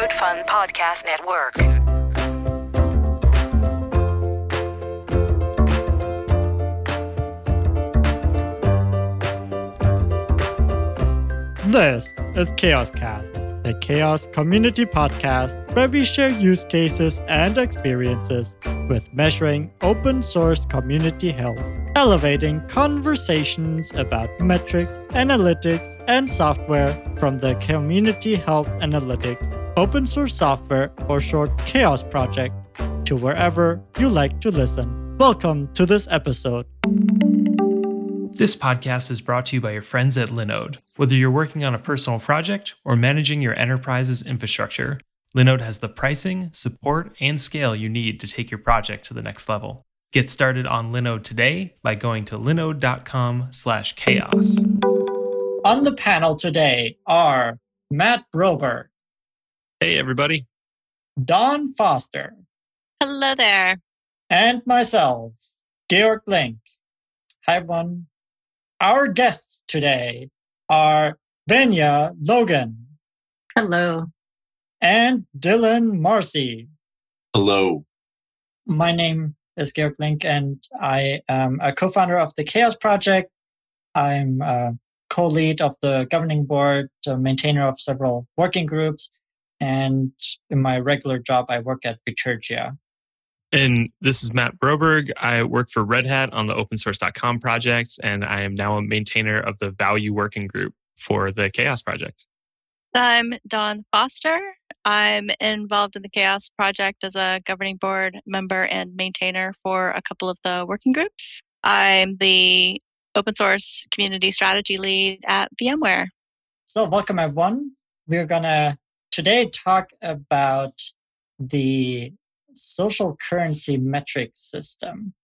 Code Fun Podcast Network. This is CHAOSScast, the CHAOSS community podcast where we share use cases and experiences with measuring open source community health, elevating conversations about metrics, analytics, and software from the Community Health Analytics, open source software, or short CHAOSS project to wherever you like to listen. Welcome to this episode. This podcast is brought to you by your friends at Linode. Whether you're working on a personal project or managing your enterprise's infrastructure, Linode has the pricing, support, and scale you need to take your project to the next level. Get started on Linode today by going to linode.com/chaoss. On the panel today are Matt Broberg, Hey, everybody. Dawn Foster, Hello there. and myself, Georg Link. Hi, everyone. Our guests today are Venya Logan Hello. and Dylan Marcy. Hello. My name is Georg Link, and I am a co founder of the CHAOSS Project. I'm a co lead of the governing board, a maintainer of several working groups, and in my regular job, I work at Bitergia. And this is Matt Broberg. I work for Red Hat on the opensource.com project, and I am now a maintainer of the value working group for the CHAOSS project. I'm Dawn Foster. I'm involved in the CHAOSS Project as a governing board member and maintainer for a couple of the working groups. I'm the open source community strategy lead at VMware. So, welcome everyone. We're gonna today talk about the social currency metric system.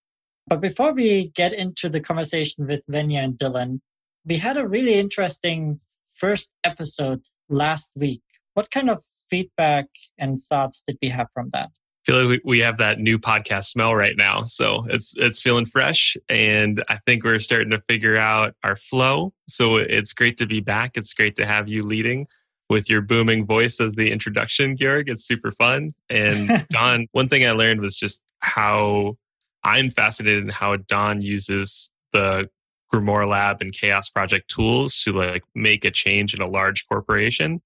But before we get into the conversation with Venya and Dylan, we had a really interesting first episode last week. What kind of feedback and thoughts did we have from that? I feel like we we have that new podcast smell right now. So it's it's feeling fresh and I think we're starting to figure out our flow. So it's great to be back. It's great to have you leading with your booming voice as the introduction, Georg. It's super fun. And Dawn, one thing I learned was just how I'm fascinated in how Dawn uses the GrimoireLab and CHAOSS Project tools to like make a change in a large corporation.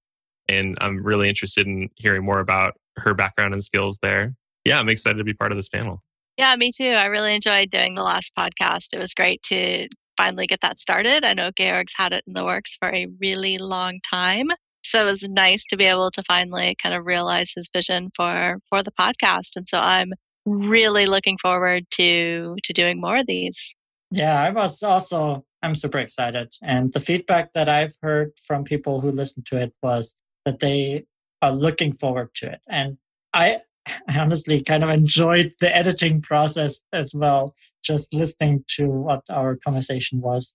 And I'm really interested in hearing more about her background and skills there. Yeah, I'm excited to be part of this panel. Yeah, me too. I really enjoyed doing the last podcast. It was great to finally get that started. I know Georg's had it in the works for a really long time. So it was nice to be able to finally kind of realize his vision for for the podcast. And so I'm really looking forward to to doing more of these. Yeah, I was also, I'm super excited. And the feedback that I've heard from people who listened to it was that they are looking forward to it. And I, I honestly kind of enjoyed the editing process as well, just listening to what our conversation was.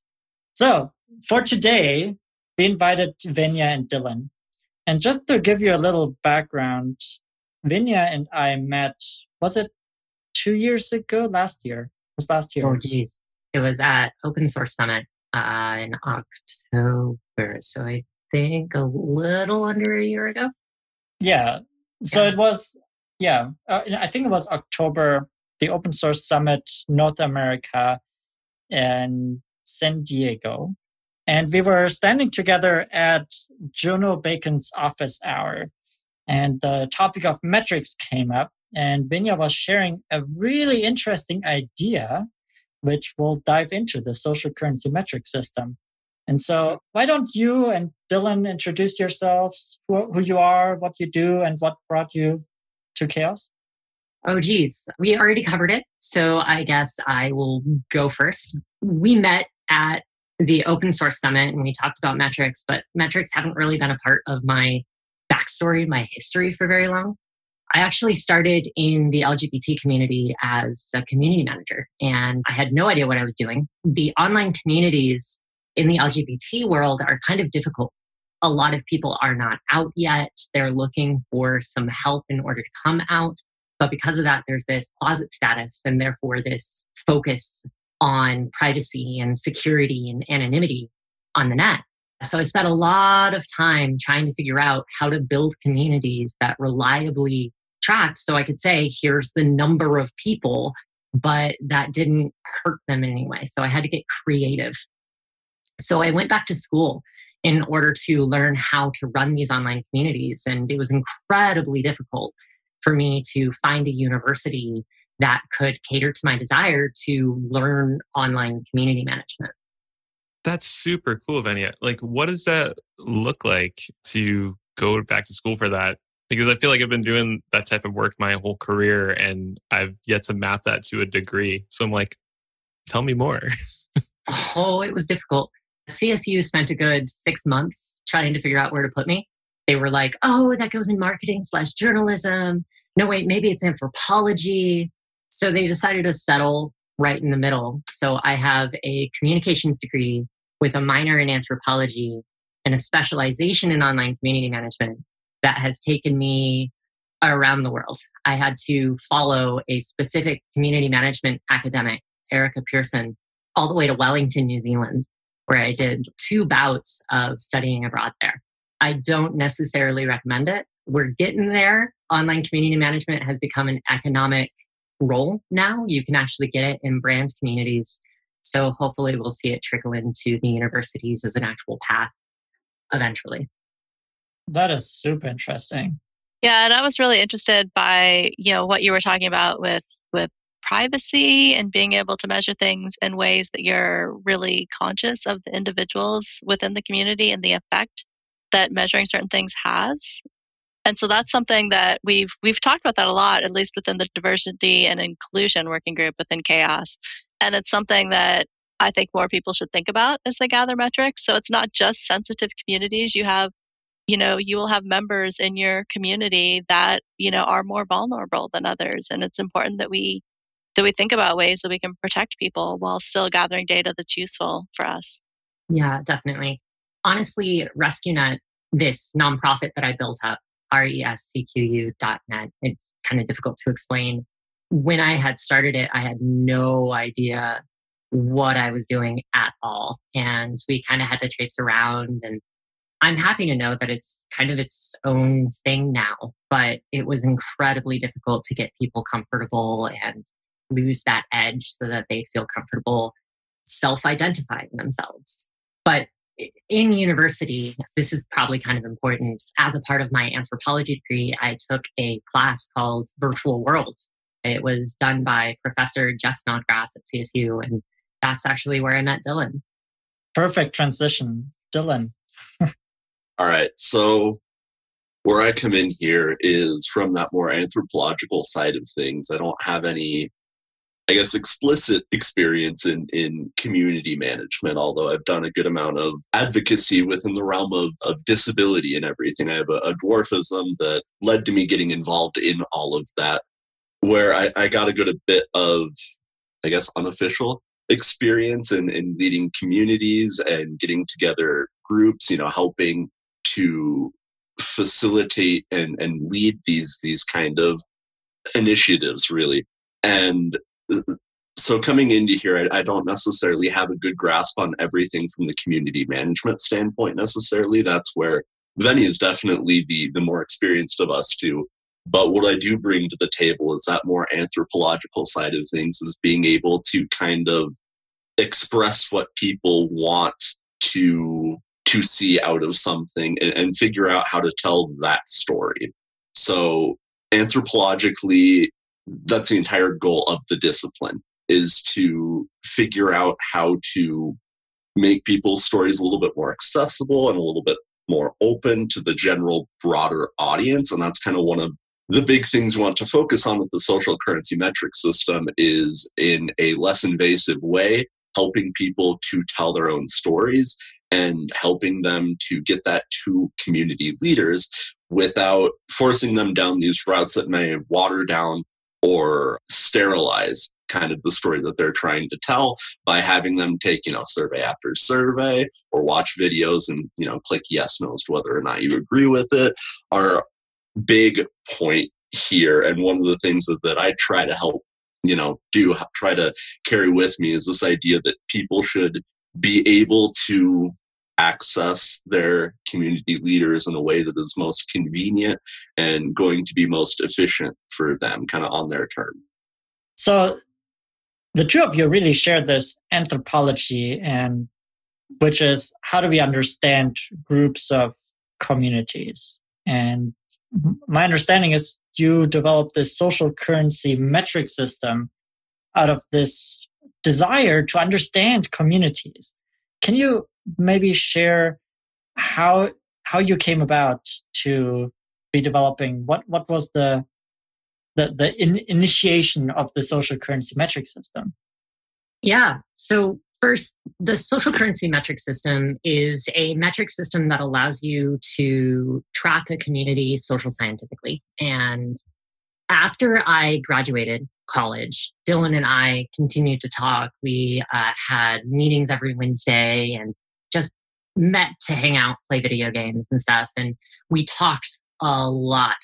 So for today, we invited Venya and Dylan. And just to give you a little background, Venya and I met, was it two years ago? Last year? It was last year. Oh, geez. It was at Open Source Summit uh, in October. So I think a little under a year ago. Yeah. So Yeah. it was, yeah, uh, I think it was October, the Open Source Summit North America in San Diego. And we were standing together at Jono Bacon's office hour. And the topic of metrics came up. And Vinya was sharing a really interesting idea, which we'll dive into the social currency metric system. And so, why don't you and Dylan introduce yourselves, who, who you are, what you do, and what brought you to CHAOSS? Oh, geez. We already covered it. So I guess I will go first. We met at the Open Source Summit and we talked about metrics, but metrics haven't really been a part of my backstory, my history for very long. I actually started in the LGBT community as a community manager, and I had no idea what I was doing. The online communities in the LGBT world are kind of difficult. A lot of people are not out yet. They're looking for some help in order to come out. But because of that, there's this closet status and therefore this focus on privacy and security and anonymity on the net. So I spent a lot of time trying to figure out how to build communities that reliably tracked so I could say, here's the number of people, but that didn't hurt them in any way. So I had to get creative. So I went back to school in order to learn how to run these online communities. And it was incredibly difficult for me to find a university that could cater to my desire to learn online community management. That's super cool, Venia. Like, what does that look like to go back to school for that? Because I feel like I've been doing that type of work my whole career and I've yet to map that to a degree. So I'm like, tell me more. oh, it was difficult. CSU spent a good six months trying to figure out where to put me. They were like, oh, that goes in marketing slash journalism. No, wait, maybe it's anthropology. So they decided to settle right in the middle. So I have a communications degree with a minor in anthropology and a specialization in online community management that has taken me around the world. I had to follow a specific community management academic, Erica Pearson, all the way to Wellington, New Zealand, where I did two bouts of studying abroad there. I don't necessarily recommend it. We're getting there. Online community management has become an economic role now. You can actually get it in brand communities. So hopefully we'll see it trickle into the universities as an actual path eventually. That is super interesting. Yeah, and I was really interested by, you know, what you were talking about with with privacy and being able to measure things in ways that you're really conscious of the individuals within the community and the effect that measuring certain things has. And so that's something that we've we've talked about that a lot, at least within the diversity and inclusion working group within CHAOSS. And it's something that I think more people should think about as they gather metrics. So it's not just sensitive communities. You have, you know, you will have members in your community that, you know, are more vulnerable than others. And it's important that we that we think about ways that we can protect people while still gathering data that's useful for us. Yeah, definitely. Honestly, RescueNet, this nonprofit that I built up, rescqu.net, it's kind of difficult to explain. When I had started it, I had no idea what I was doing at all. And we kind of had to traipse around and I'm happy to know that it's kind of its own thing now, but it was incredibly difficult to get people comfortable and lose that edge so that they feel comfortable self identifying themselves. But in university, this is probably kind of important. As a part of my anthropology degree, I took a class called Virtual Worlds. It was done by Professor Jeff Snodgrass at CSU, and that's actually where I met Dylan. Perfect transition. Dylan. All right. So, where I come in here is from that more anthropological side of things. I don't have any I guess, explicit experience in, in community management, although I've done a good amount of advocacy within the realm of, of disability and everything. I have a, a dwarfism that led to me getting involved in all of that, where I, I got a good bit of, I guess, unofficial experience in, in leading communities and getting together groups, you know, helping to facilitate and, and lead these these kind of initiatives really and so coming into here, I, I, don't necessarily have a good grasp on everything from the community management standpoint necessarily. That's where Venny is definitely the the more experienced of us too. But what I do bring to the table is that more anthropological side of things, is being able to kind of express what people want to to see out of something and, and figure out how to tell that story. So anthropologically that's the entire goal of the discipline is to figure out how to make people's stories a little bit more accessible and a little bit more open to the general broader audience and that's kind of one of the big things we want to focus on with the social currency metric system is in a less invasive way helping people to tell their own stories and helping them to get that to community leaders without forcing them down these routes that may water down or sterilize kind of the story that they're trying to tell by having them take you know survey after survey or watch videos and you know click yes no to whether or not you agree with it our big point here. And one of the things that, that i try to help you know do try to carry with me is this idea that people should be able to access their community leaders in a way that is most convenient and going to be most efficient for them, kind of on their terms. So the two of you really share this anthropology and which is how do we understand groups of communities and my understanding is you developed this social currency metric system out of this desire to understand communities can you maybe share how how you came about to be developing what what was the the, the in, initiation of the social currency metric system? Yeah. So first the social currency metric system is a metric system that allows you to track a community social scientifically. And after i graduated college dylan and i continued to talk. We uh, had meetings every wednesday and just met to hang out, play video games and stuff. And we talked a lot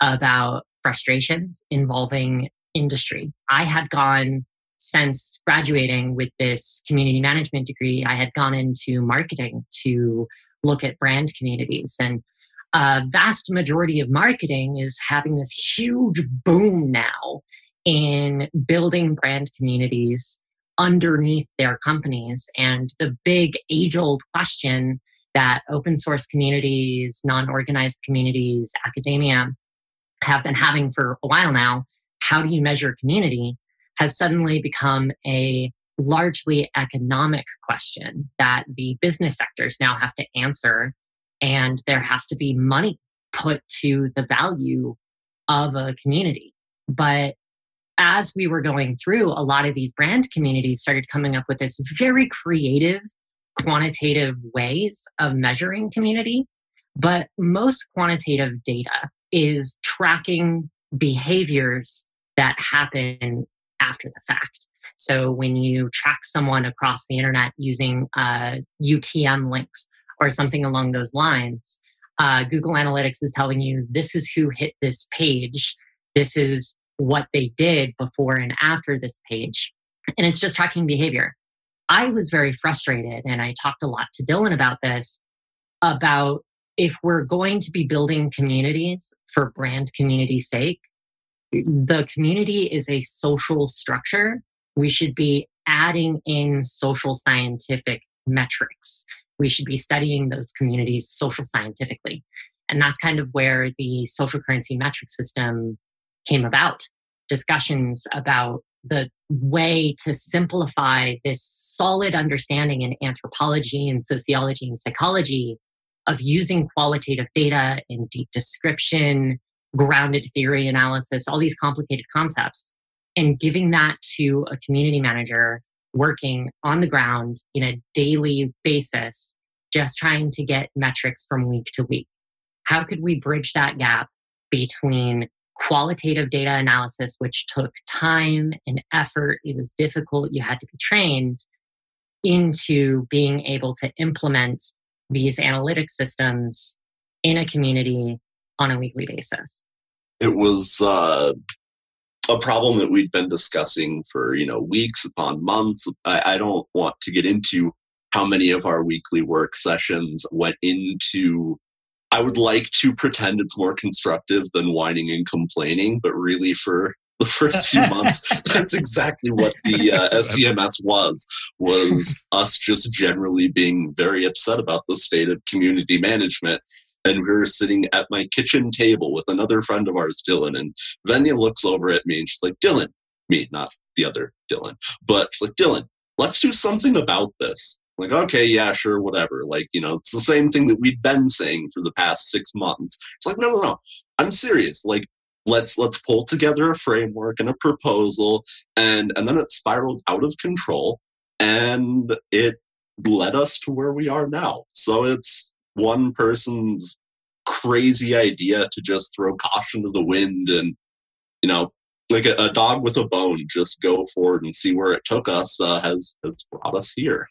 about frustrations involving industry. I had gone since graduating with this community management degree, I had gone into marketing to look at brand communities. And a vast majority of marketing is having this huge boom now in building brand communities underneath their companies. And the big age old question that open source communities, non organized communities, academia have been having for a while now how do you measure community has suddenly become a largely economic question that the business sectors now have to answer. And there has to be money put to the value of a community. But as we were going through, a lot of these brand communities started coming up with this very creative, quantitative ways of measuring community. But most quantitative data is tracking behaviors that happen after the fact. So when you track someone across the internet using uh, UTM links or something along those lines, uh, Google Analytics is telling you this is who hit this page. This is what they did before and after this page. And it's just tracking behavior. I was very frustrated, and I talked a lot to Dylan about this about if we're going to be building communities for brand community sake, the community is a social structure. We should be adding in social scientific metrics. We should be studying those communities social scientifically. And that's kind of where the social currency metric system came about discussions about the way to simplify this solid understanding in anthropology and sociology and psychology of using qualitative data and deep description, grounded theory analysis, all these complicated concepts, and giving that to a community manager working on the ground in a daily basis, just trying to get metrics from week to week. How could we bridge that gap between qualitative data analysis, which took time and effort. It was difficult. You had to be trained into being able to implement these analytic systems in a community on a weekly basis. It was uh, a problem that we'd been discussing for you know weeks upon months. I, I don't want to get into how many of our weekly work sessions went into I would like to pretend it's more constructive than whining and complaining, but really for the first few months, that's exactly what the uh, SCMS was, was us just generally being very upset about the state of community management. And we were sitting at my kitchen table with another friend of ours, Dylan, and Venya looks over at me and she's like, Dylan, me, not the other Dylan, but she's like, Dylan, let's do something about this like okay yeah sure whatever. Like you know it's the same thing that we've been saying for the past six months. It's like no no no. I'm serious. Like let's let's pull together a framework and a proposal and and then it spiraled out of control and it led us to where we are now. So it's one person's crazy idea to just throw caution to the wind and you know like a, a dog with a bone just go forward and see where it took us uh, has has brought us here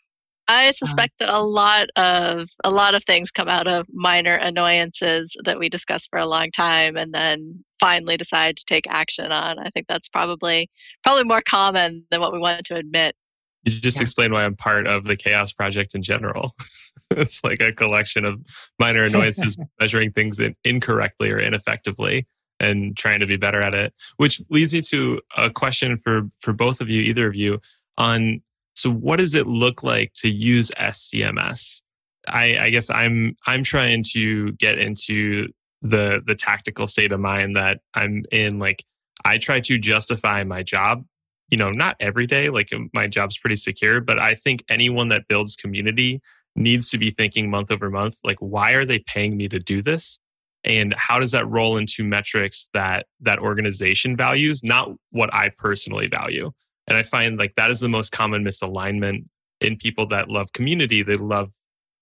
I uh-huh. suspect that a lot of a lot of things come out of minor annoyances that we discuss for a long time and then finally decide to take action on. I think that's probably probably more common than what we want to admit. You just Yeah. explained why I'm part of the CHAOSS Project in general. it's like a collection of minor annoyances, measuring things in, incorrectly or ineffectively, and trying to be better at it. Which leads me to a question for for both of you, either of you, on so what does it look like to use SCMS? I, I guess I'm I'm trying to get into the the tactical state of mind that I'm in. Like I try to justify my job you know, not every day, like um, my job's pretty secure, but I think anyone that builds community needs to be thinking month over month, like, why are they paying me to do this? And how does that roll into metrics that that organization values, not what I personally value? And I find like that is the most common misalignment in people that love community. They love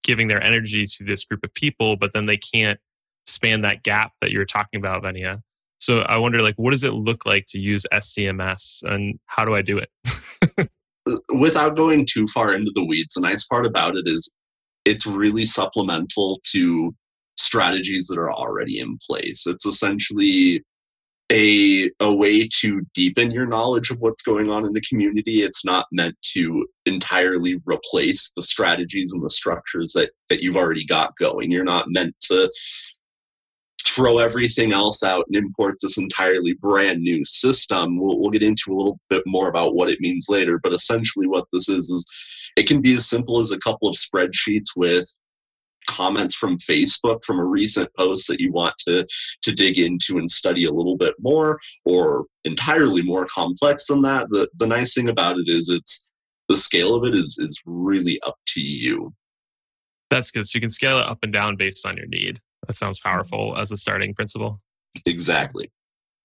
giving their energy to this group of people, but then they can't span that gap that you're talking about, Venia. So I wonder, like, what does it look like to use SCMS, and how do I do it? without going too far into the weeds, the nice part about it is it's really supplemental to strategies that are already in place. It's essentially a a way to deepen your knowledge of what's going on in the community. It's not meant to entirely replace the strategies and the structures that that you've already got going. You're not meant to throw everything else out and import this entirely brand new system. We'll, we'll get into a little bit more about what it means later, but essentially what this is is it can be as simple as a couple of spreadsheets with comments from Facebook from a recent post that you want to to dig into and study a little bit more or entirely more complex than that. The the nice thing about it is it's the scale of it is is really up to you. That's good. So you can scale it up and down based on your need. That sounds powerful as a starting principle. Exactly.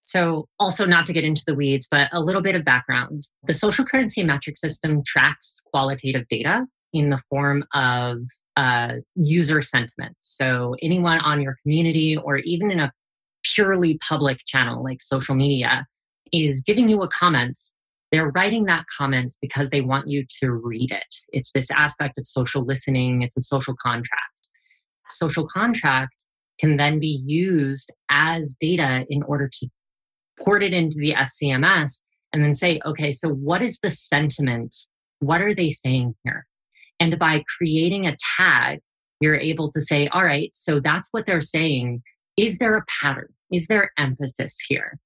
So, also not to get into the weeds, but a little bit of background. The social currency metric system tracks qualitative data in the form of uh, user sentiment. So, anyone on your community or even in a purely public channel like social media is giving you a comment. They're writing that comment because they want you to read it. It's this aspect of social listening, it's a social contract. Social contract can then be used as data in order to port it into the SCMS and then say, okay, so what is the sentiment? What are they saying here? And by creating a tag, you're able to say, all right, so that's what they're saying. Is there a pattern? Is there emphasis here?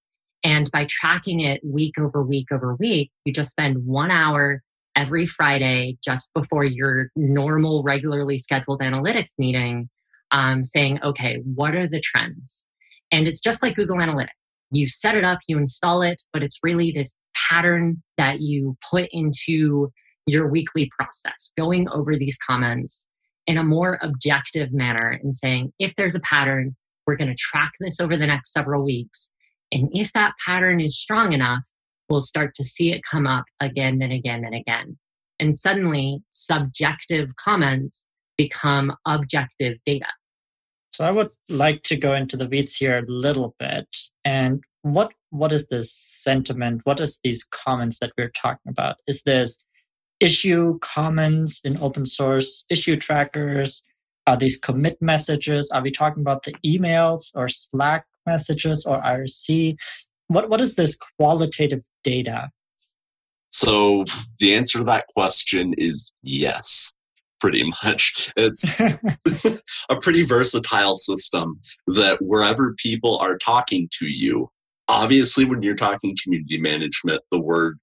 And by tracking it week over week over week, you just spend one hour every Friday just before your normal, regularly scheduled analytics meeting um, saying, okay, what are the trends? And it's just like Google Analytics. You set it up, you install it, but it's really this pattern that you put into your weekly process, going over these comments in a more objective manner and saying, if there's a pattern, we're going to track this over the next several weeks. And if that pattern is strong enough, we'll start to see it come up again and again and again. And suddenly, subjective comments become objective data. So I would like to go into the weeds here a little bit. And what what is this sentiment? What is these comments that we're talking about? Is this issue comments in open source issue trackers? Are these commit messages? Are we talking about the emails or Slack messages or IRC? What what is this qualitative data? So the answer to that question is yes, pretty much. It's a pretty versatile system that wherever people are talking to you, obviously when you're talking community management, the word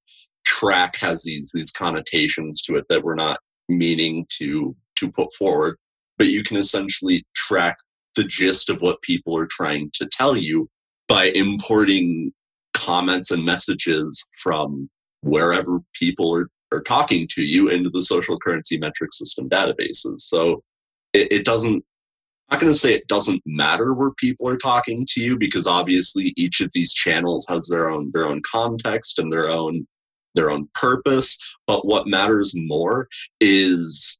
track has these these connotations to it that we're not meaning to to put forward. But you can essentially track the gist of what people are trying to tell you by importing comments and messages from wherever people are, are talking to you into the social currency metric system databases. So it, it doesn't, I'm not going to say it doesn't matter where people are talking to you because obviously each of these channels has their own their own context and their own their own purpose. But what matters more is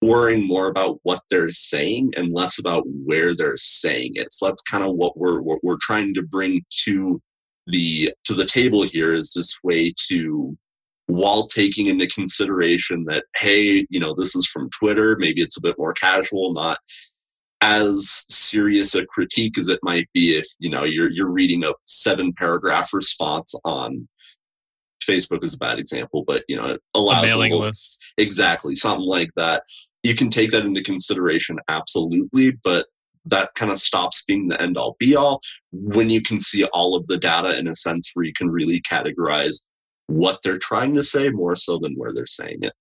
worrying more about what they're saying and less about where they're saying it. So that's kind of what we're what we're trying to bring to the to the table here is this way to while taking into consideration that hey you know this is from twitter maybe it's a bit more casual not as serious a critique as it might be if you know you're you're reading a seven paragraph response on Facebook is a bad example, but you know, it allows a mailing little- list. exactly something like that. You can take that into consideration, absolutely, but that kind of stops being the end all be all when you can see all of the data in a sense where you can really categorize what they're trying to say more so than where they're saying it.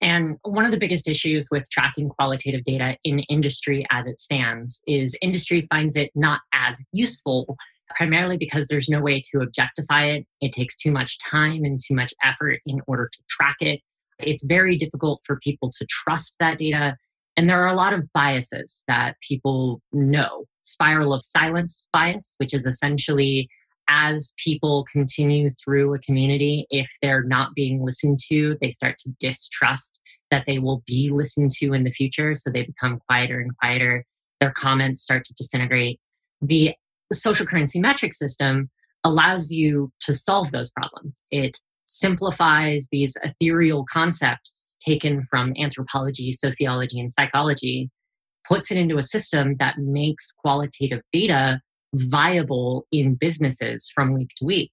And one of the biggest issues with tracking qualitative data in industry as it stands is industry finds it not as useful, primarily because there's no way to objectify it. It takes too much time and too much effort in order to track it. It's very difficult for people to trust that data. And there are a lot of biases that people know. Spiral of silence bias, which is essentially as people continue through a community, if they're not being listened to, they start to distrust that they will be listened to in the future. So they become quieter and quieter. Their comments start to disintegrate. The social currency metric system allows you to solve those problems. It simplifies these ethereal concepts taken from anthropology, sociology, and psychology, puts it into a system that makes qualitative data viable in businesses from week to week.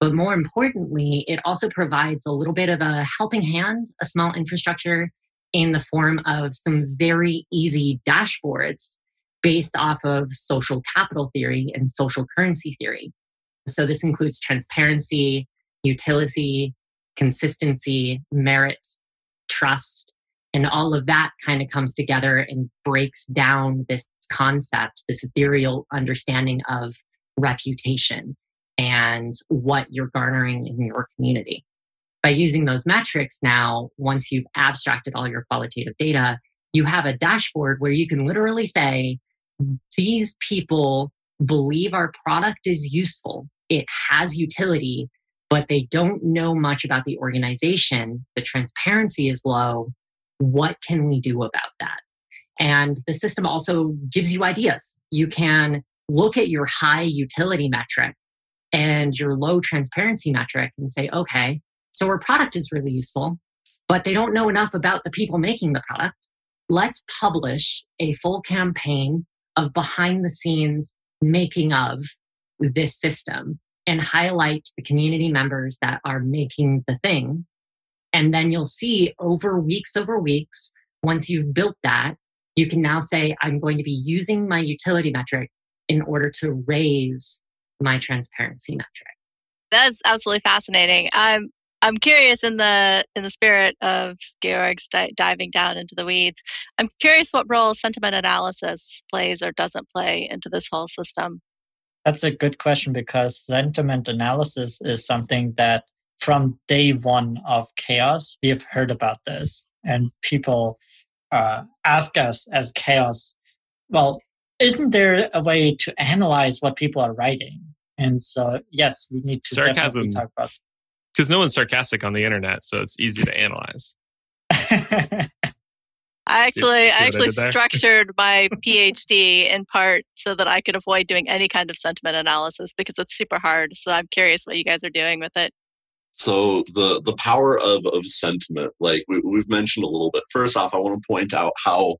But more importantly, it also provides a little bit of a helping hand, a small infrastructure in the form of some very easy dashboards based off of social capital theory and social currency theory. So this includes transparency, utility, consistency, merit, trust, and all of that kind of comes together and breaks down this concept, this ethereal understanding of reputation and what you're garnering in your community. By using those metrics now, once you've abstracted all your qualitative data, you have a dashboard where you can literally say, these people believe our product is useful, it has utility, but they don't know much about the organization. The transparency is low. What can we do about that? And the system also gives you ideas. You can look at your high utility metric and your low transparency metric and say, okay, so our product is really useful, but they don't know enough about the people making the product. Let's publish a full campaign of behind the scenes making of this system and highlight the community members that are making the thing. And then you'll see over weeks, over weeks, once you've built that, you can now say, I'm going to be using my utility metric in order to raise my transparency metric. That's absolutely fascinating. I'm I'm curious in the in the spirit of Georg's di- diving down into the weeds. I'm curious what role sentiment analysis plays or doesn't play into this whole system. That's a good question because sentiment analysis is something that from day one of CHAOSS, we have heard about this. And people uh, ask us as CHAOSS, well, isn't there a way to analyze what people are writing? And so, yes, we need to Sarcasm. talk about Because no one's sarcastic on the internet, so it's easy to analyze. I actually see I I actually did there? structured my PhD in part so that I could avoid doing any kind of sentiment analysis because it's super hard. So I'm curious what you guys are doing with it. So the the power of of sentiment, like we, we've mentioned a little bit. First off, I want to point out how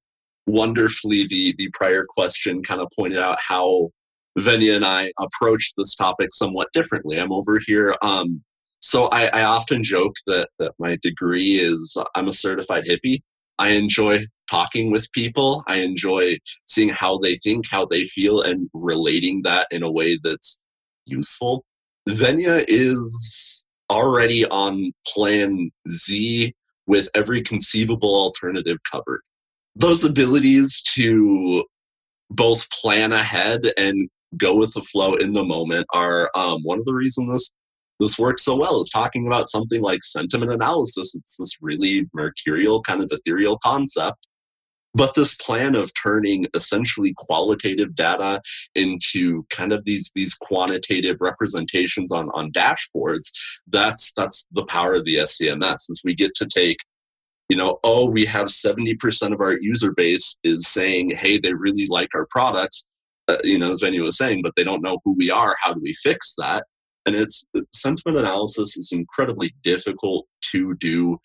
wonderfully the the prior question kind of pointed out how Venya and I approached this topic somewhat differently. I'm over here. Um, so I, I often joke that that my degree is I'm a certified hippie. I enjoy talking with people. I enjoy seeing how they think, how they feel, and relating that in a way that's useful. Venya is already on plan Z with every conceivable alternative covered. Those abilities to both plan ahead and go with the flow in the moment are um, one of the reasons this works so well is talking about something like sentiment analysis. It's this really mercurial kind of ethereal concept. But this plan of turning essentially qualitative data into kind of these these quantitative representations on on dashboards, that's that's the power of the SCMS is we get to take you know, oh, we have 70% of our user base is saying, hey, they really like our products, uh, you know, as Venue was saying, but they don't know who we are. How do we fix that? And it's sentiment analysis is incredibly difficult to do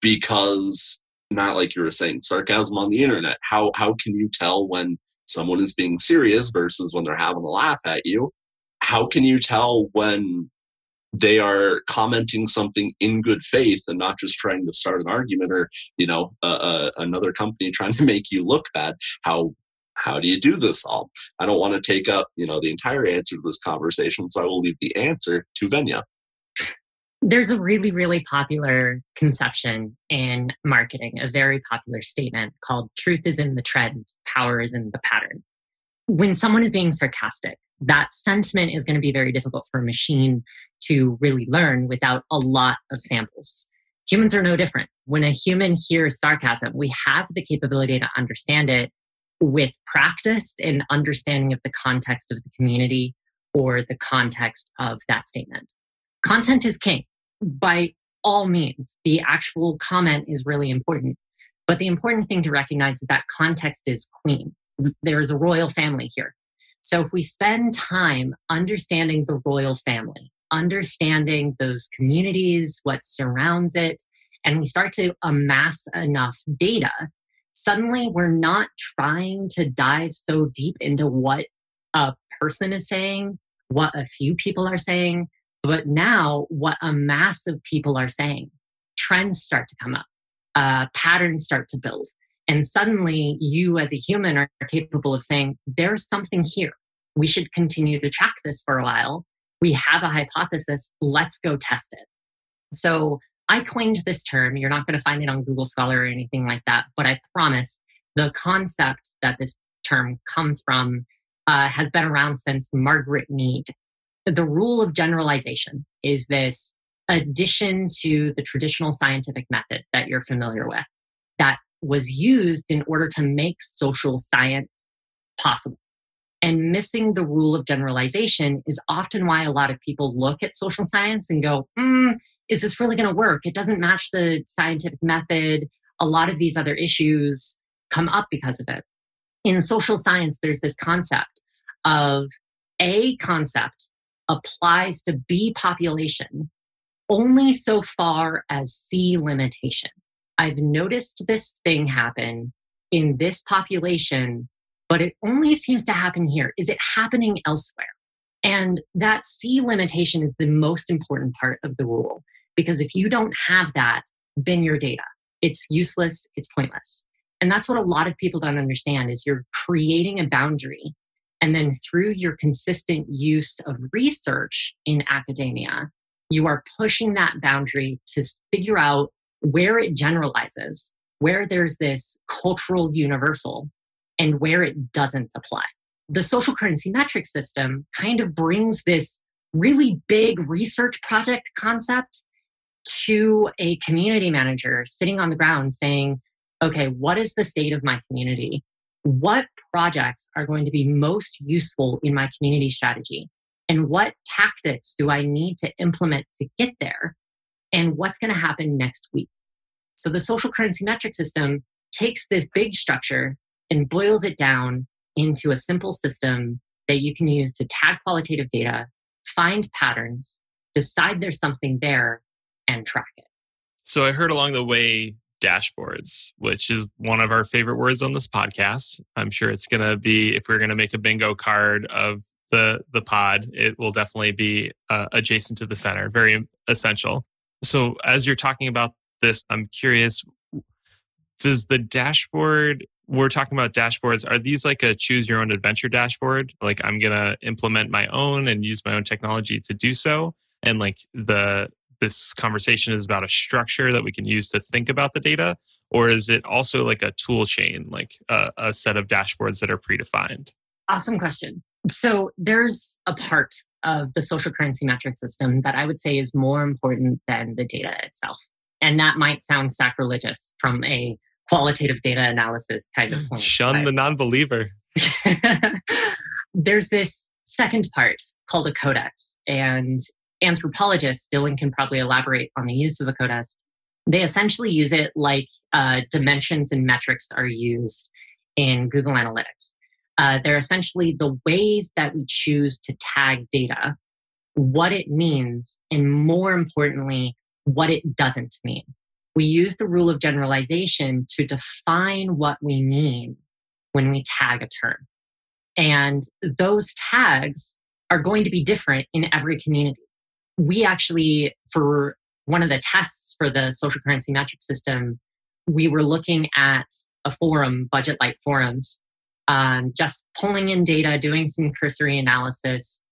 because not like you were saying, sarcasm on the internet. How how can you tell when someone is being serious versus when they're having a laugh at you? How can you tell when they are commenting something in good faith and not just trying to start an argument or you know uh, uh, another company trying to make you look bad how how do you do this all i don't want to take up you know the entire answer to this conversation so i will leave the answer to venya there's a really really popular conception in marketing a very popular statement called truth is in the trend power is in the pattern when someone is being sarcastic that sentiment is going to be very difficult for a machine to really learn without a lot of samples. Humans are no different. When a human hears sarcasm, we have the capability to understand it with practice and understanding of the context of the community or the context of that statement. Content is king. By all means, the actual comment is really important. But the important thing to recognize is that context is queen. There's a royal family here. So if we spend time understanding the royal family, understanding those communities, what surrounds it, and we start to amass enough data, suddenly we're not trying to dive so deep into what a person is saying, what a few people are saying, but now what a mass of people are saying. Trends start to come up, uh, patterns start to build. And suddenly you as a human are capable of saying, there's something here. We should continue to track this for a while. We have a hypothesis. Let's go test it. So I coined this term. You're not going to find it on Google Scholar or anything like that, but I promise the concept that this term comes from uh, has been around since Margaret Mead. The rule of generalization is this addition to the traditional scientific method that you're familiar with that was used in order to make social science possible. And missing the rule of generalization is often why a lot of people look at social science and go, mm, is this really going to work? It doesn't match the scientific method. A lot of these other issues come up because of it. In social science, there's this concept of a concept applies to B population only so far as C limitation. I've noticed this thing happen in this population, but it only seems to happen here. Is it happening elsewhere? And that C limitation is the most important part of the rule because if you don't have that, then your data. It's useless, it's pointless. And that's what a lot of people don't understand is you're creating a boundary and then through your consistent use of research in academia, you are pushing that boundary to figure out where it generalizes, where there's this cultural universal, and where it doesn't apply. The social currency metric system kind of brings this really big research project concept to a community manager sitting on the ground saying, okay, what is the state of my community? What projects are going to be most useful in my community strategy? And what tactics do I need to implement to get there? and what's going to happen next week. So the social currency metric system takes this big structure and boils it down into a simple system that you can use to tag qualitative data, find patterns, decide there's something there, and track it. So I heard along the way dashboards, which is one of our favorite words on this podcast. I'm sure it's going to be, if we're going to make a bingo card of the the pod, it will definitely be uh, adjacent to the center, very essential. So, as you're talking about this, I'm curious does the dashboard, we're talking about dashboards, are these like a choose your own adventure dashboard? Like, I'm going to implement my own and use my own technology to do so. And like the, this conversation is about a structure that we can use to think about the data or is it also like a tool chain like a, a, set of dashboards that are predefined awesome question so there's a part of the social currency metric system that I would say is more important than the data itself. And that might sound sacrilegious from a qualitative data analysis kind of point. Shun the non believer. there's this second part called a codex. And anthropologists, Dylan can probably elaborate on the use of a codex. They essentially use it like uh, dimensions and metrics are used in Google Analytics. Uh, they're essentially the ways that we choose to tag data, what it means, and more importantly, what it doesn't mean. We use the rule of generalization to define what we mean when we tag a term. And those tags are going to be different in every community. We actually, for one of the tests for the social currency metric system, we were looking at a forum, Budget Light Forums, um, just pulling in data, doing some cursory analysis,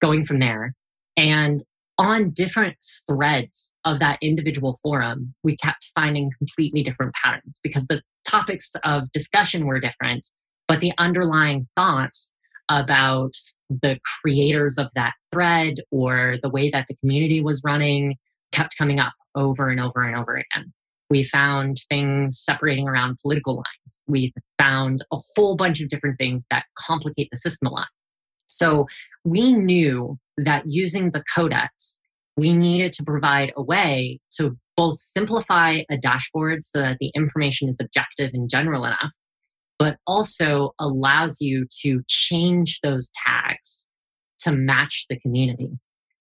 going from there. And on different threads of that individual forum, we kept finding completely different patterns because the topics of discussion were different, but the underlying thoughts about the creators of that thread or the way that the community was running kept coming up over and over and over again. We found things separating around political lines. We found a whole bunch of different things that complicate the system a lot. So we knew that using the codex, we needed to provide a way to both simplify a dashboard so that the information is objective and general enough, but also allows you to change those tags to match the community.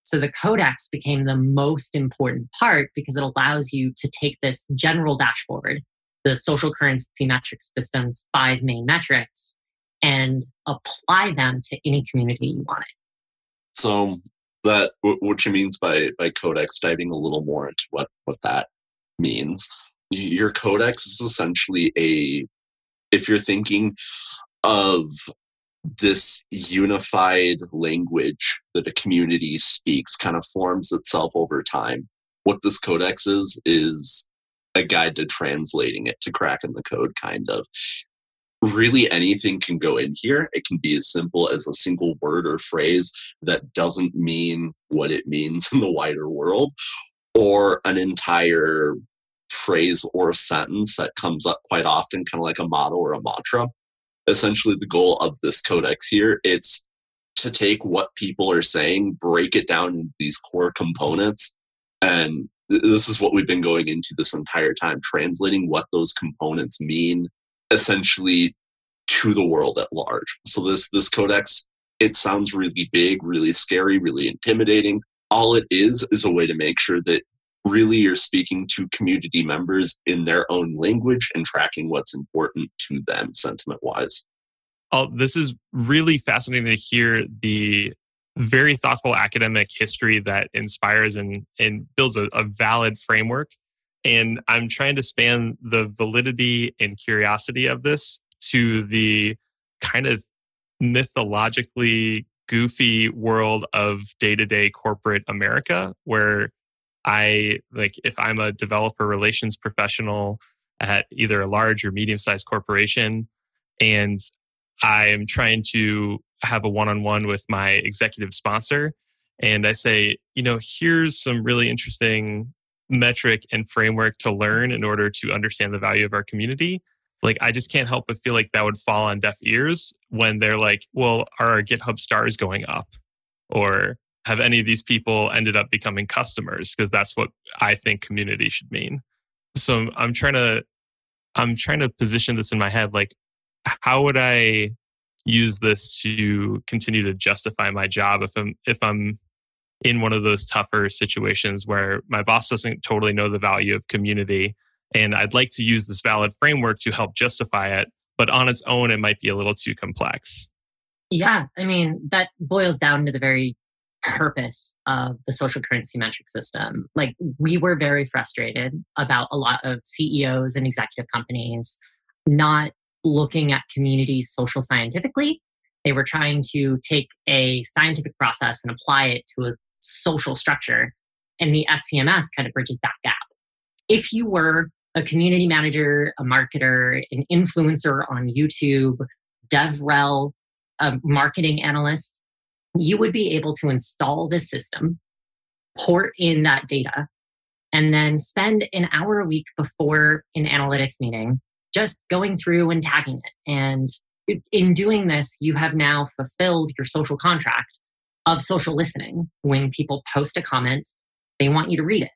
So the codex became the most important part because it allows you to take this general dashboard, the social currency metrics system's five main metrics, and apply them to any community you want it. So that what she means by by codex, diving a little more into what what that means. Your codex is essentially a if you're thinking of this unified language that a community speaks kind of forms itself over time. What this codex is, is a guide to translating it to cracking the code, kind of. Really, anything can go in here. It can be as simple as a single word or phrase that doesn't mean what it means in the wider world, or an entire phrase or sentence that comes up quite often, kind of like a motto or a mantra essentially the goal of this codex here. It's to take what people are saying, break it down into these core components, and th- this is what we've been going into this entire time, translating what those components mean essentially to the world at large. So this this codex, it sounds really big, really scary, really intimidating. All it is is a way to make sure that really you're speaking to community members in their own language and tracking what's important to them sentiment wise. Oh, this is really fascinating to hear the very thoughtful academic history that inspires and, and builds a, a valid framework. And I'm trying to span the validity and curiosity of this to the kind of mythologically goofy world of day to day corporate America, where I like if I'm a developer relations professional at either a large or medium sized corporation and I am trying to have a one on one with my executive sponsor and I say, you know, here's some really interesting metric and framework to learn in order to understand the value of our community. Like, I just can't help but feel like that would fall on deaf ears when they're like, well, are our GitHub stars going up? Or have any of these people ended up becoming customers? Because that's what i think community should mean. So i'm trying to i'm trying to position this in my head like how would i use this to continue to justify my job if i'm if i'm in one of those tougher situations where my boss doesn't totally know the value of community and i'd like to use this valid framework to help justify it but on its own it might be a little too complex? Yeah i mean that boils down to the very purpose of the social currency metric system. Like, we were very frustrated about a lot of CEOs and executive companies not looking at communities social scientifically. They were trying to take a scientific process and apply it to a social structure. And the SCMS kind of bridges that gap. If you were a community manager, a marketer, an influencer on YouTube, DevRel, a marketing analyst, you would be able to install this system, port in that data, and then spend an hour a week before an analytics meeting just going through and tagging it. And in doing this, you have now fulfilled your social contract of social listening. When people post a comment, they want you to read it.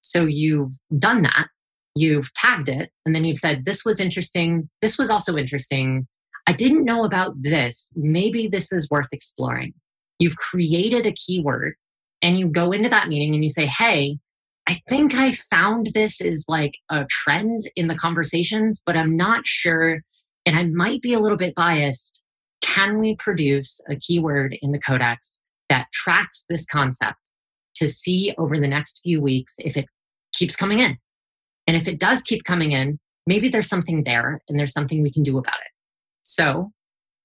So you've done that, you've tagged it, and then you've said, This was interesting. This was also interesting. I didn't know about this. Maybe this is worth exploring. You've created a keyword and you go into that meeting and you say, Hey, I think I found this is like a trend in the conversations, but I'm not sure. And I might be a little bit biased. Can we produce a keyword in the codex that tracks this concept to see over the next few weeks if it keeps coming in. And if it does keep coming in, maybe there's something there and there's something we can do about it. So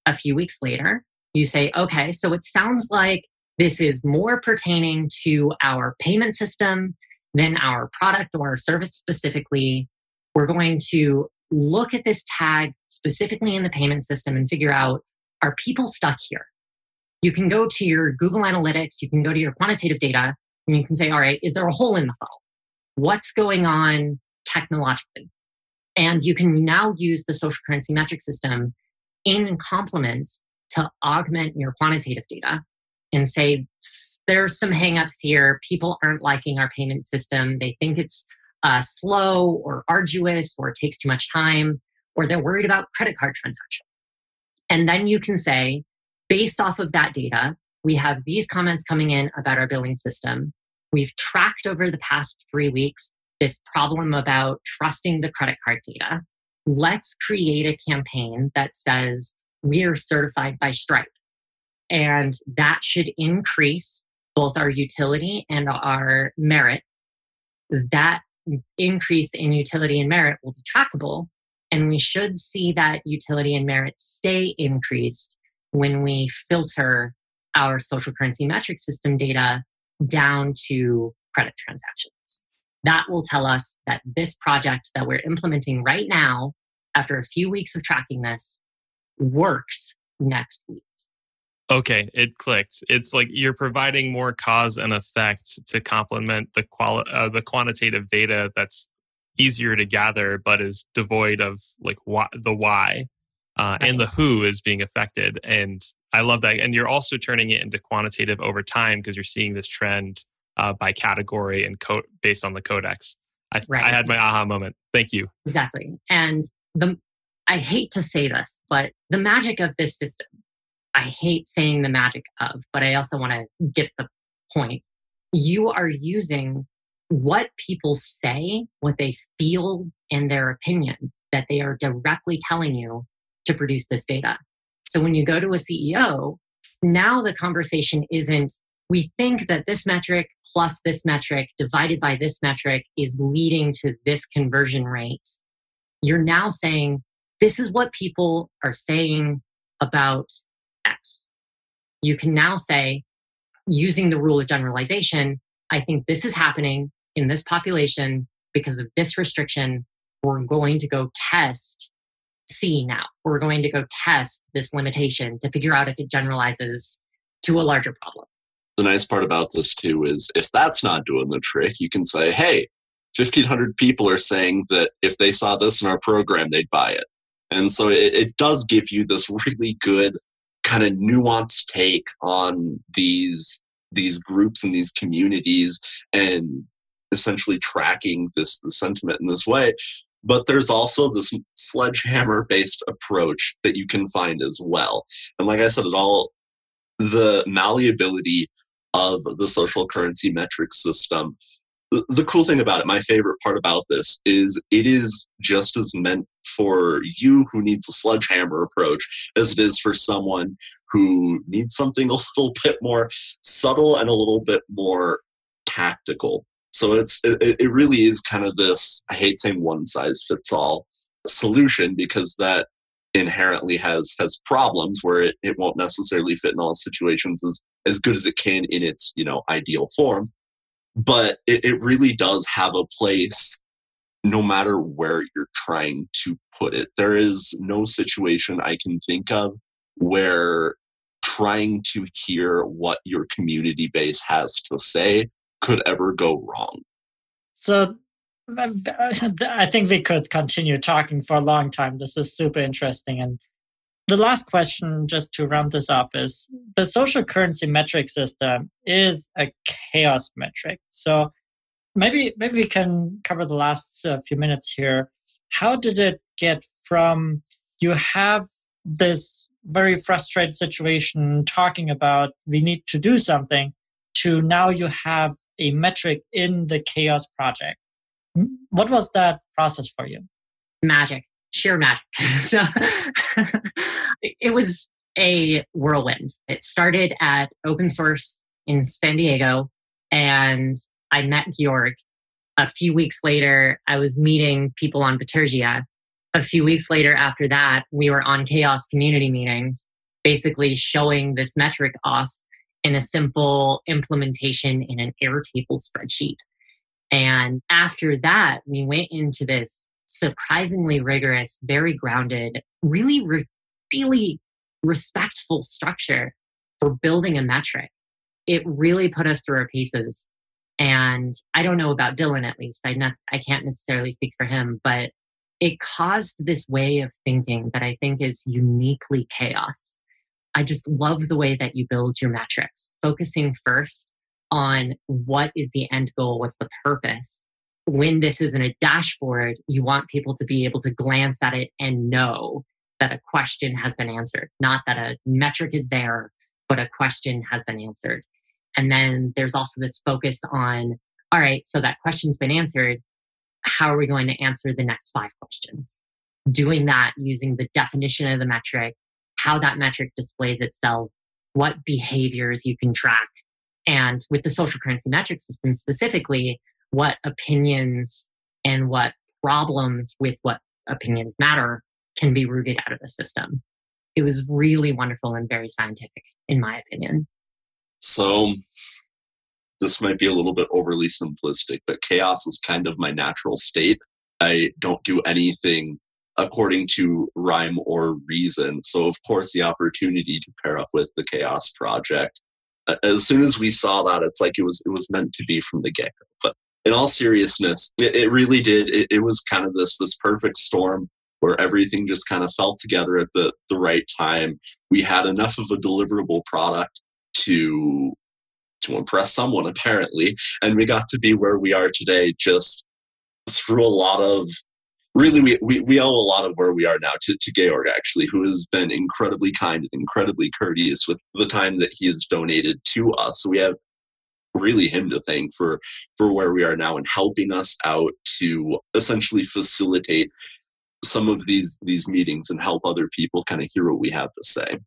a few weeks later, you say, okay, so it sounds like this is more pertaining to our payment system than our product or our service specifically. We're going to look at this tag specifically in the payment system and figure out are people stuck here? You can go to your Google Analytics, you can go to your quantitative data, and you can say, all right, is there a hole in the funnel? What's going on technologically? And you can now use the social currency metric system in complement to augment your quantitative data and say there's some hangups here. People aren't liking our payment system. They think it's uh, slow or arduous or takes too much time or they're worried about credit card transactions. And then you can say, based off of that data, we have these comments coming in about our billing system. We've tracked over the past three weeks this problem about trusting the credit card data. Let's create a campaign that says we are certified by Stripe. And that should increase both our utility and our merit. That increase in utility and merit will be trackable. And we should see that utility and merit stay increased when we filter our social currency metric system data down to credit transactions. That will tell us that this project that we're implementing right now, after a few weeks of tracking this, worked next week. Okay, it clicked. It's like you're providing more cause and effect to complement the quali- uh, the quantitative data that's easier to gather, but is devoid of like why, the why uh, and the who is being affected. And I love that. And you're also turning it into quantitative over time because you're seeing this trend uh, by category and co- based on the codex. I, right. I had my aha moment. Thank you. Exactly. And the I hate to say this, but the magic of this system I hate saying the magic of, but I also want to get the point. You are using what people say, what they feel, and their opinions that they are directly telling you to produce this data. So when you go to a CEO, now the conversation isn't, we think that this metric plus this metric divided by this metric is leading to this conversion rate. You're now saying, this is what people are saying about X. You can now say, using the rule of generalization, I think this is happening in this population because of this restriction. We're going to go test C now. We're going to go test this limitation to figure out if it generalizes to a larger problem. The nice part about this too is if that's not doing the trick, you can say, hey, 1,500 people are saying that if they saw this in our program, they'd buy it. And so it, it does give you this really good kind of nuanced take on these these groups and these communities and essentially tracking this the sentiment in this way. But there's also this sledgehammer based approach that you can find as well. And like i said it all the malleability of the social currency metric system the cool thing about it my favorite part about this is it is just as meant for you who needs a sledgehammer approach as it is for someone who needs something a little bit more subtle and a little bit more tactical. So it's it, it really is kind of this I hate saying one size fits all solution because that inherently has has problems where it, it won't necessarily fit in all situations as as good as it can in its you know ideal form but it, it really does have a place no matter where you're trying to put it. There is no situation I can think of where trying to hear what your community base has to say could ever go wrong. So I think we could continue talking for a long time. This is super interesting. And the last question, just to round this off, is the social currency metric system is a CHAOSS metric. So maybe maybe we can cover the last uh, few minutes here. How did it get from you have this very frustrated situation talking about we need to do something to now you have a metric in the CHAOSS project? What was that process for you? Magic, sheer magic. so, it was a whirlwind. It started at open source in San Diego And I met Georg. A few weeks later, I was meeting people on Bitergia. A few weeks later, after that, we were on CHAOSS community meetings, basically showing this metric off in a simple implementation in an Airtable spreadsheet. And after that, we went into this surprisingly rigorous, very grounded, really, re- really respectful structure for building a metric. It really put us through our paces. And I don't know about Dylan, at least. I, not, I can't necessarily speak for him, but it caused this way of thinking that I think is uniquely CHAOSS. I just love the way that you build your metrics, focusing first on what is the end goal, what's the purpose. When this is in a dashboard, you want people to be able to glance at it and know that a question has been answered, not that a metric is there, but a question has been answered. And then there's also this focus on, all right, so that question's been answered. How are we going to answer the next five questions? Doing that using the definition of the metric, how that metric displays itself, what behaviors you can track, and with the social currency metric system specifically, what opinions and what problems with what opinions matter can be rooted out of the system. It was really wonderful and very scientific, in my opinion. So, this might be a little bit overly simplistic, but chaos is kind of my natural state. I don't do anything according to rhyme or reason. So, of course, the opportunity to pair up with the CHAOSS Project uh, as soon as we saw that, it's like it was it was meant to be from the get go. But in all seriousness, it, it really did. It, it, was kind of this this perfect storm where everything just kind of fell together at the the right time. We had enough of a deliverable product to to impress someone apparently, and we got to be where we are today just through a lot of really we, we, we owe a lot of where we are now to, to Georg actually, who has been incredibly kind and incredibly courteous with the time that he has donated to us. So we have really him to thank for for where we are now and helping us out to essentially facilitate some of these these meetings and help other people kind of hear what we have to say.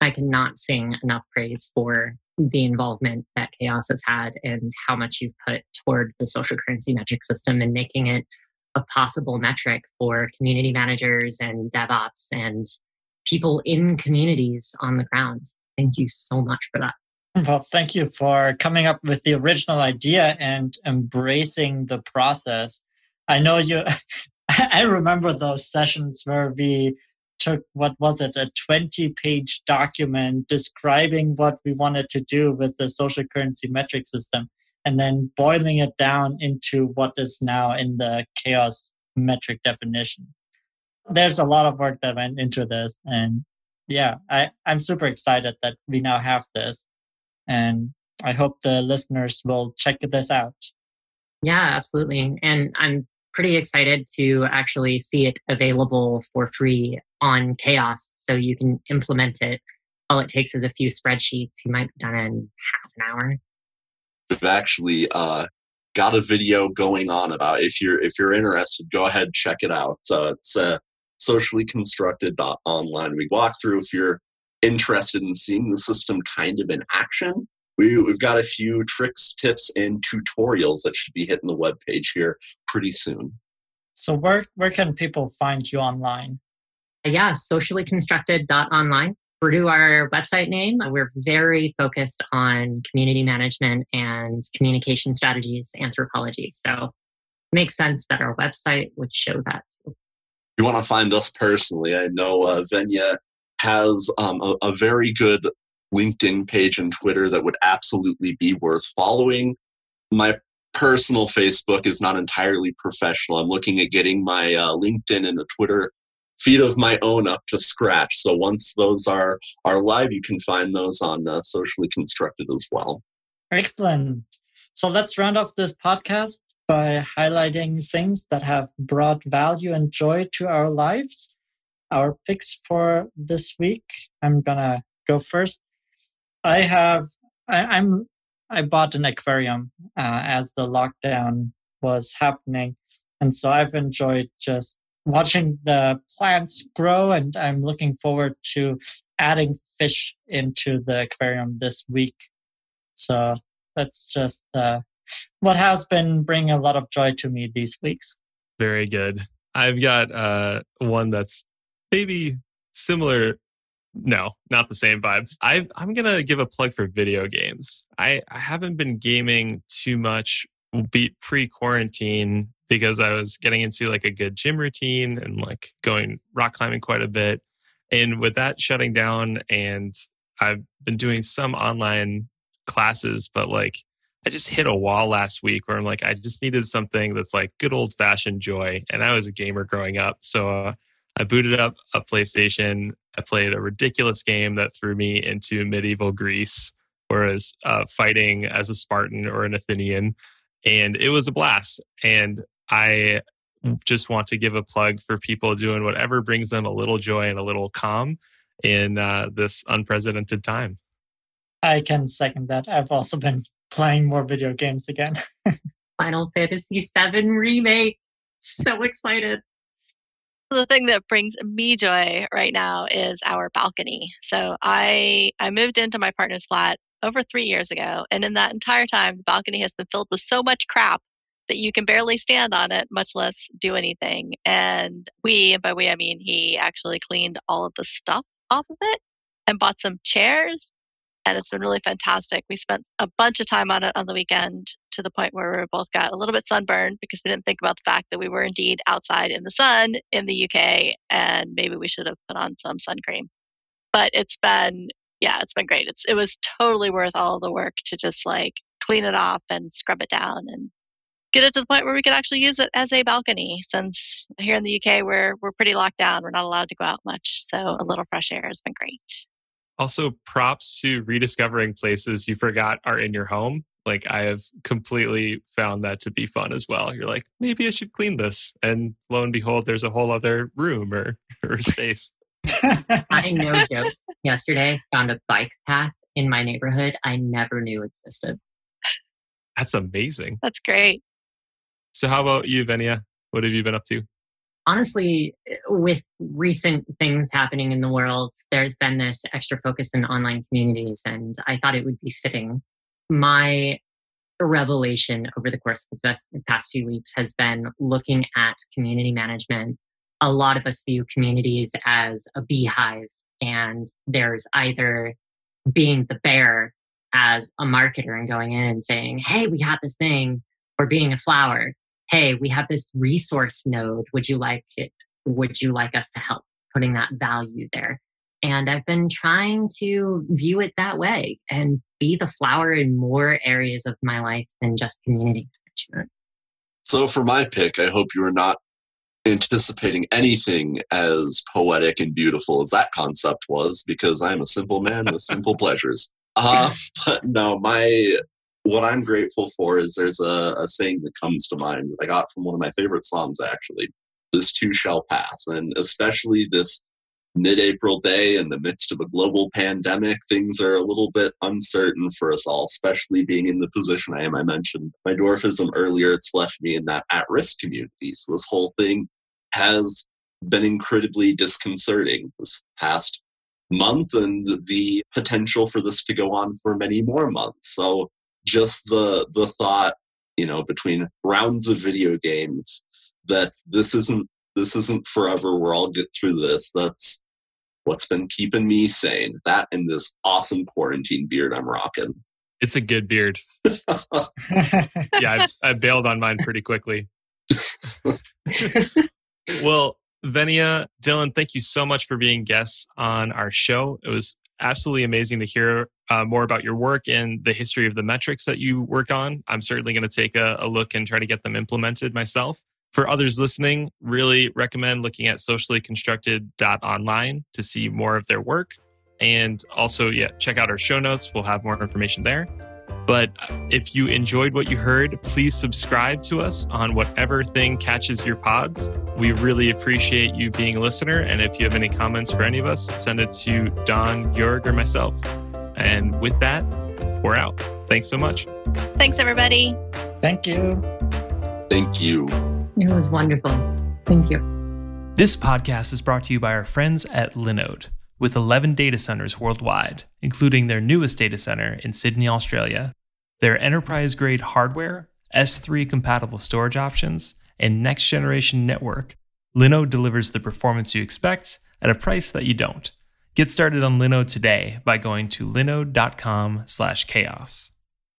I cannot sing enough praise for the involvement that CHAOSS has had and how much you've put toward the social currency metric system and making it a possible metric for community managers and DevOps and people in communities on the ground. Thank you so much for that. Well, thank you for coming up with the original idea and embracing the process. I know you, I remember those sessions where we took, what was it, a 20 page document describing what we wanted to do with the social currency metric system and then boiling it down into what is now in the CHAOSS metric definition. There's a lot of work that went into this. And yeah, I, I'm super excited that we now have this. And I hope the listeners will check this out. Yeah, absolutely. And I'm pretty excited to actually see it available for free on CHAOSS so you can implement it. All it takes is a few spreadsheets. You might be done in half an hour. We've actually uh, got a video going on about if you're if you're interested go ahead check it out. So it's uh, socially constructed online we walk through if you're interested in seeing the system kind of in action. We, we've got a few tricks tips and tutorials that should be hitting the web page here pretty soon. So where where can people find you online yeah socially constructed.online Purdue, our website name, we're very focused on community management and communication strategies, anthropology. So it makes sense that our website would show that. If you want to find us personally, I know uh, Venia has um, a, a very good LinkedIn page and Twitter that would absolutely be worth following. My personal Facebook is not entirely professional. I'm looking at getting my uh, LinkedIn and a Twitter feet of my own up to scratch. So once those are are live, you can find those on uh, socially constructed as well. Excellent. So let's round off this podcast by highlighting things that have brought value and joy to our lives. Our picks for this week. I'm gonna go first. I have. I, am I bought an aquarium uh, as the lockdown was happening, and so I've enjoyed just watching the plants grow, and I'm looking forward to adding fish into the aquarium this week. So That's just uh, what has been bringing a lot of joy to me these weeks. Very good. I've got uh, one that's maybe similar. No, not the same vibe. I, I'm going to give a plug for video games. I, I haven't been gaming too much pre quarantine because I was getting into like a good gym routine and like going rock climbing quite a bit. And with that shutting down, and I've been doing some online classes, but like I just hit a wall last week where I'm like, I just needed something that's like good old fashioned joy. And I was a gamer growing up. So uh, I booted up a PlayStation. I played a ridiculous game that threw me into medieval Greece, whereas uh, fighting as a Spartan or an Athenian. And it was a blast. And I just want to give a plug for people doing whatever brings them a little joy and a little calm in uh, this unprecedented time. I can second that. I've also been playing more video games again. Final Fantasy VII Remake. So excited. The thing that brings me joy right now is our balcony. So I I moved into my partner's flat over 3 years ago and in that entire time the balcony has been filled with so much crap that you can barely stand on it, much less do anything. And we, by we I mean he actually cleaned all of the stuff off of it and bought some chairs and it's been really fantastic. We spent a bunch of time on it on the weekend to the point where we both got a little bit sunburned because we didn't think about the fact that we were indeed outside in the sun in the UK and maybe we should have put on some sun cream. But it's been, yeah, it's been great. It's it was totally worth all the work to just like clean it off and scrub it down and get it to the point where we could actually use it as a balcony since here in the UK we're we're pretty locked down. We're not allowed to go out much. So a little fresh air has been great. Also props to rediscovering places you forgot are in your home. Like i have completely found that to be fun as well. You're like maybe i should clean this and lo and behold there's a whole other room or, or space. I no joke yesterday found a bike path in my neighborhood i never knew existed. That's amazing. That's great so how about you venia what have you been up to honestly, with recent things happening in the world, there's been this extra focus in online communities, and I thought it would be fitting. My revelation over the course of the past few weeks has been looking at community management. A lot of us view communities as a beehive, and there's either being the bear as a marketer and going in and saying, Hey, we have this thing, or being a flower hey, we have this resource node. Would you like it? Would you like us to help putting that value there? And I've been trying to view it that way and be the flower in more areas of my life than just community management. So, for my pick, I hope you are not anticipating anything as poetic and beautiful as that concept was, because I'm a simple man with simple pleasures. Uh, but no, my what I'm grateful for is there's a, a saying that comes to mind that I got from one of my favorite songs, actually. This too shall pass. And especially this mid April day in the midst of a global pandemic, things are a little bit uncertain for us all, especially being in the position I am. I mentioned my dwarfism earlier, it's left me in that at risk community. So this whole thing has been incredibly disconcerting this past month and the potential for this to go on for many more months. So just the the thought you know between rounds of video games that this isn't this isn't forever we'll all get through this that's what's been keeping me sane that and this awesome quarantine beard i'm rocking. It's a good beard. Yeah I, I bailed on mine pretty quickly. Well venia dylan thank you so much for being guests on our show. It was absolutely amazing to hear uh, more about your work and the history of the metrics that you work on. I'm certainly going to take a, a look and try to get them implemented myself. For others listening, really recommend looking at sociallyconstructed.online to see more of their work. And also, yeah, check out our show notes. We'll have more information there. But if you enjoyed what you heard, please subscribe to us on whatever thing catches your pods. We really appreciate you being a listener. And if you have any comments for any of us, send it to Dawn, Georg, or myself. And with that, we're out. Thanks so much. Thanks, everybody. Thank you. Thank you. It was wonderful. Thank you. This podcast is brought to you by our friends at Linode, with 11 data centers worldwide, including their newest data center in Sydney, Australia. Their enterprise grade hardware, S3 compatible storage options, and next generation network, Linode delivers the performance you expect at a price that you don't. Get started on Linode today by going to linode.com/chaos.